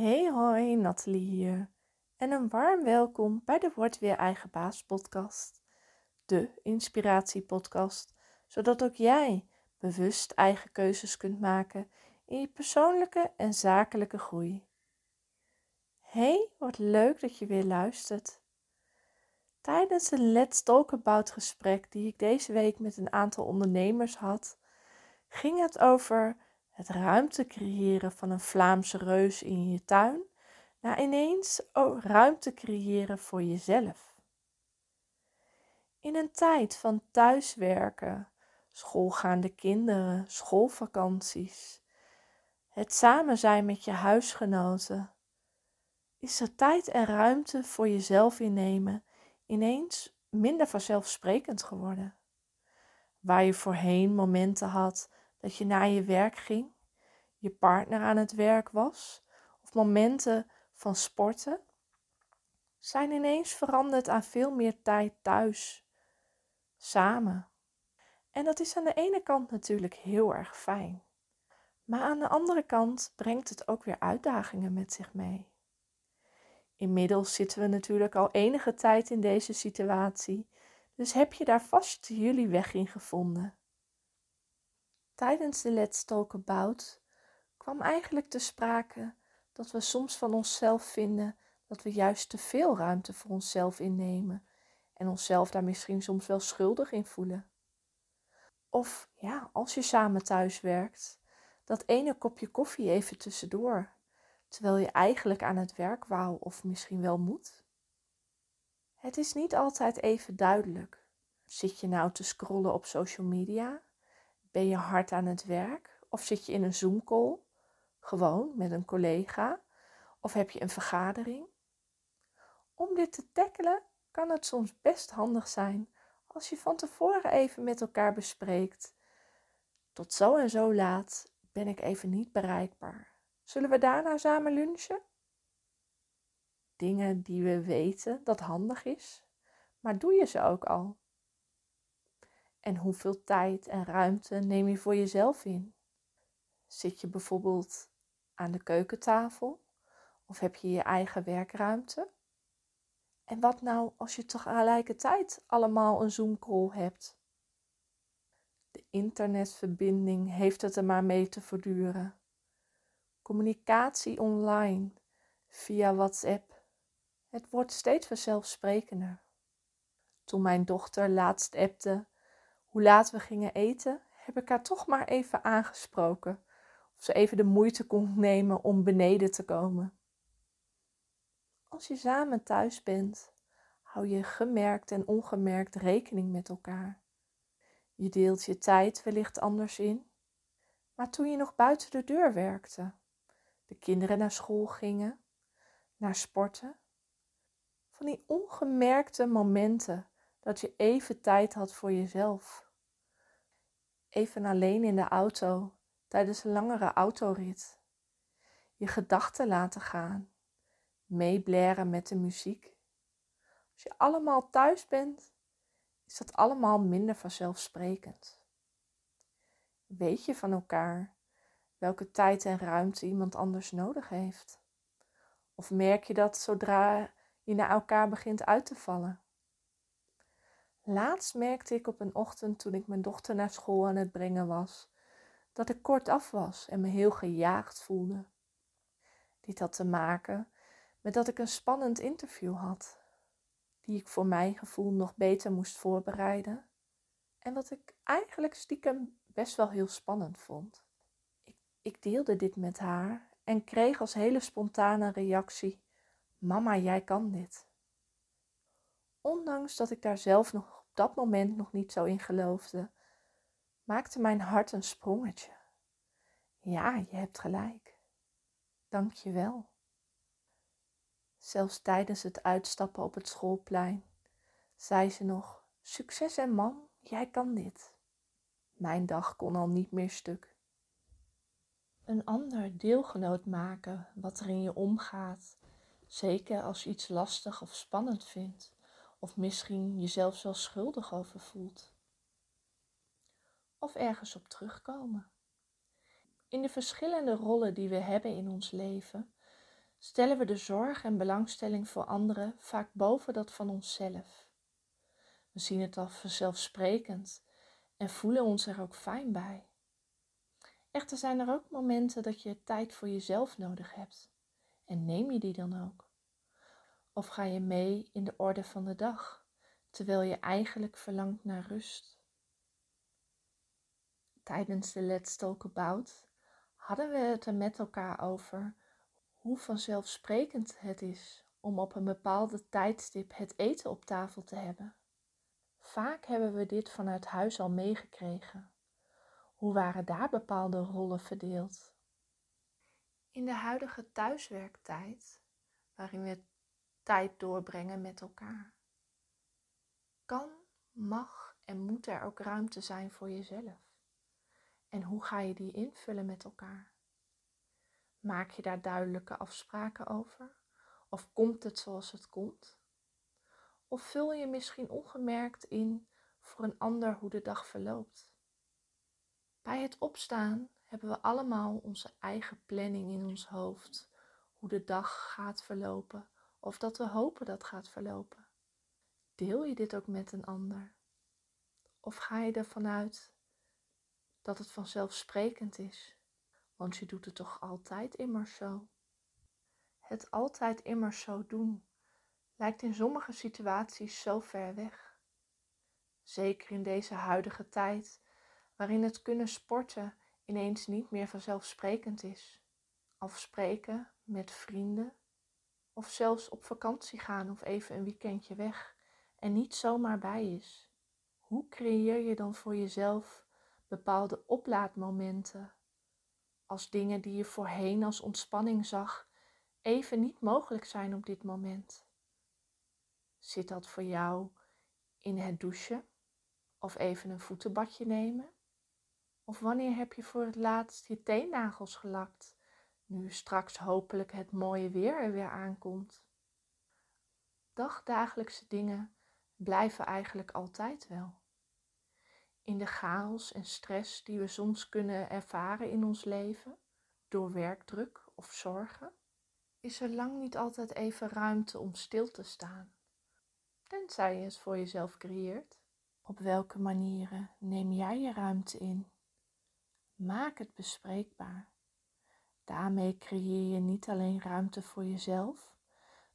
Hey hoi, Nathalie hier. En een warm welkom bij de Word Weer Eigen Baas podcast. De inspiratiepodcast, zodat ook jij bewust eigen keuzes kunt maken in je persoonlijke en zakelijke groei. Hey, wat leuk dat je weer luistert. Tijdens een Let's Talk About gesprek die ik deze week met een aantal ondernemers had, ging het over het ruimte creëren van een Vlaamse reus in je tuin, naar ineens ook ruimte creëren voor jezelf. In een tijd van thuiswerken, schoolgaande kinderen, schoolvakanties, het samen zijn met je huisgenoten, is er tijd en ruimte voor jezelf innemen ineens minder vanzelfsprekend geworden. Waar je voorheen momenten had dat je naar je werk ging, je partner aan het werk was, of momenten van sporten, zijn ineens veranderd aan veel meer tijd thuis, samen. En dat is aan de ene kant natuurlijk heel erg fijn. Maar aan de andere kant brengt het ook weer uitdagingen met zich mee. Inmiddels zitten we natuurlijk al enige tijd in deze situatie, dus heb je daar vast jullie weg in gevonden. Tijdens de Let's Talk About kwam eigenlijk te sprake dat we soms van onszelf vinden dat we juist te veel ruimte voor onszelf innemen en onszelf daar misschien soms wel schuldig in voelen. Of ja, als je samen thuis werkt, dat ene kopje koffie even tussendoor, terwijl je eigenlijk aan het werk wou of misschien wel moet. Het is niet altijd even duidelijk. Zit je nou te scrollen op social media? Ben je hard aan het werk? Of zit je in een Zoom-call? Gewoon met een collega? Of heb je een vergadering? Om dit te tackelen kan het soms best handig zijn als je van tevoren even met elkaar bespreekt. Tot zo en zo laat ben ik even niet bereikbaar. Zullen we daarna samen lunchen? Dingen die we weten dat handig is, maar doe je ze ook al? En hoeveel tijd en ruimte neem je voor jezelf in? Zit je bijvoorbeeld aan de keukentafel of heb je je eigen werkruimte? En wat nou als je tegelijkertijd allemaal een Zoom-call hebt? De internetverbinding heeft het er maar mee te verduren. Communicatie online, via WhatsApp. Het wordt steeds vanzelfsprekender. Toen mijn dochter laatst appte hoe laat we gingen eten, heb ik haar toch maar even aangesproken. Of ze even de moeite kon nemen om beneden te komen. Als je samen thuis bent, hou je gemerkt en ongemerkt rekening met elkaar. Je deelt je tijd wellicht anders in. Maar toen je nog buiten de deur werkte, de kinderen naar school gingen, naar sporten, van die ongemerkte momenten dat je even tijd had voor jezelf. Even alleen in de auto tijdens een langere autorit. Je gedachten laten gaan, meeblaren met de muziek. Als je allemaal thuis bent, is dat allemaal minder vanzelfsprekend. Weet je van elkaar welke tijd en ruimte iemand anders nodig heeft? Of merk je dat zodra je naar elkaar begint uit te vallen? Laatst merkte ik op een ochtend toen ik mijn dochter naar school aan het brengen was, dat ik kort af was en me heel gejaagd voelde. Dit had te maken met dat ik een spannend interview had, die ik voor mijn gevoel nog beter moest voorbereiden en wat ik eigenlijk stiekem best wel heel spannend vond. Ik, ik deelde dit met haar en kreeg als hele spontane reactie: Mama, jij kan dit. Ondanks dat ik daar zelf nog dat moment nog niet zo in geloofde, maakte mijn hart een sprongetje. Ja, je hebt gelijk. Dank je wel. Zelfs tijdens het uitstappen op het schoolplein zei ze nog: Succes en man, jij kan dit. Mijn dag kon al niet meer stuk. Een ander deelgenoot maken wat er in je omgaat, zeker als je iets lastig of spannend vindt, of misschien jezelf wel schuldig over voelt. Of ergens op terugkomen. In de verschillende rollen die we hebben in ons leven, stellen we de zorg en belangstelling voor anderen vaak boven dat van onszelf. We zien het als vanzelfsprekend en voelen ons er ook fijn bij. Echter zijn er ook momenten dat je tijd voor jezelf nodig hebt. En neem je die dan ook? Of ga je mee in de orde van de dag, terwijl je eigenlijk verlangt naar rust? Tijdens de Let's Talk About hadden we het er met elkaar over hoe vanzelfsprekend het is om op een bepaalde tijdstip het eten op tafel te hebben. Vaak hebben we dit vanuit huis al meegekregen. Hoe waren daar bepaalde rollen verdeeld? In de huidige thuiswerktijd, waarin we tijd doorbrengen met elkaar, kan, mag en moet er ook ruimte zijn voor jezelf. En hoe ga je die invullen met elkaar? Maak je daar duidelijke afspraken over? Of komt het zoals het komt? Of vul je misschien ongemerkt in voor een ander hoe de dag verloopt? Bij het opstaan hebben we allemaal onze eigen planning in ons hoofd, hoe de dag gaat verlopen of dat we hopen dat gaat verlopen. Deel je dit ook met een ander? Of ga je ervan uit dat het vanzelfsprekend is, want je doet het toch altijd immers zo? Het altijd immers zo doen lijkt in sommige situaties zo ver weg. Zeker in deze huidige tijd, waarin het kunnen sporten ineens niet meer vanzelfsprekend is. Afspreken met vrienden of zelfs op vakantie gaan of even een weekendje weg en niet zomaar bij is. Hoe creëer je dan voor jezelf bepaalde oplaadmomenten als dingen die je voorheen als ontspanning zag even niet mogelijk zijn op dit moment? Zit dat voor jou in het douchen of even een voetenbadje nemen? Of wanneer heb je voor het laatst je teennagels gelakt, nu straks hopelijk het mooie weer er weer aankomt? Dagdagelijkse dingen blijven eigenlijk altijd wel. In de chaos en stress die we soms kunnen ervaren in ons leven, door werkdruk of zorgen, is er lang niet altijd even ruimte om stil te staan. Tenzij je het voor jezelf creëert. Op welke manieren neem jij je ruimte in? Maak het bespreekbaar. Daarmee creëer je niet alleen ruimte voor jezelf,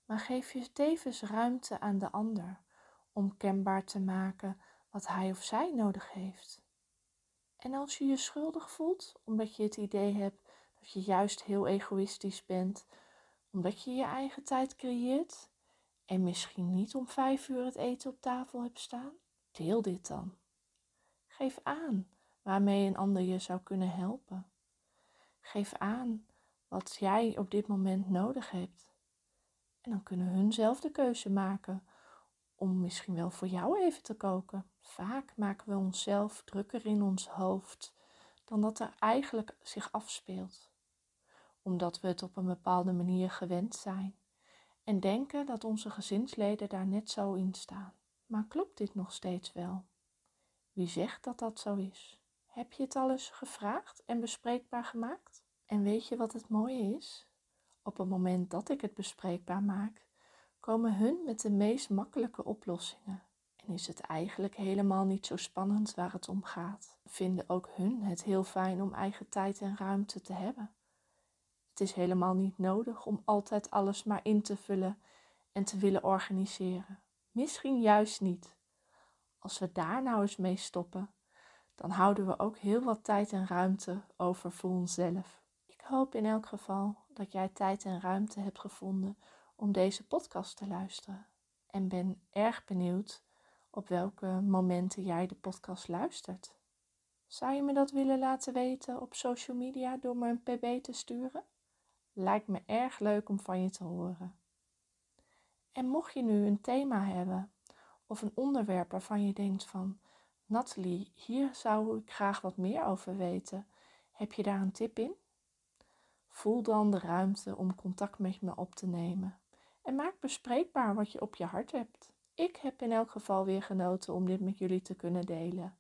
maar geef je tevens ruimte aan de ander om kenbaar te maken wat hij of zij nodig heeft. En als je je schuldig voelt omdat je het idee hebt dat je juist heel egoïstisch bent, omdat je je eigen tijd creëert en misschien niet om vijf uur het eten op tafel hebt staan, deel dit dan. Geef aan waarmee een ander je zou kunnen helpen. Geef aan wat jij op dit moment nodig hebt. En dan kunnen hun zelf de keuze maken om misschien wel voor jou even te koken. Vaak maken we onszelf drukker in ons hoofd dan dat er eigenlijk zich afspeelt, omdat we het op een bepaalde manier gewend zijn en denken dat onze gezinsleden daar net zo in staan. Maar klopt dit nog steeds wel? Wie zegt dat dat zo is? Heb je het al eens gevraagd en bespreekbaar gemaakt? En weet je wat het mooie is? Op het moment dat ik het bespreekbaar maak, komen hun met de meest makkelijke oplossingen. En is het eigenlijk helemaal niet zo spannend waar het om gaat. Vinden ook hun het heel fijn om eigen tijd en ruimte te hebben. Het is helemaal niet nodig om altijd alles maar in te vullen en te willen organiseren. Misschien juist niet. Als we daar nou eens mee stoppen, dan houden we ook heel wat tijd en ruimte over voor onszelf. Ik hoop in elk geval dat jij tijd en ruimte hebt gevonden om deze podcast te luisteren. En ben erg benieuwd op welke momenten jij de podcast luistert. Zou je me dat willen laten weten op social media door me een pb te sturen? Lijkt me erg leuk om van je te horen. En mocht je nu een thema hebben of een onderwerp waarvan je denkt van Nathalie, hier zou ik graag wat meer over weten. Heb je daar een tip in? Voel dan de ruimte om contact met me op te nemen en maak bespreekbaar wat je op je hart hebt. Ik heb in elk geval weer genoten om dit met jullie te kunnen delen.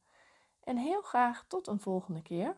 En heel graag tot een volgende keer.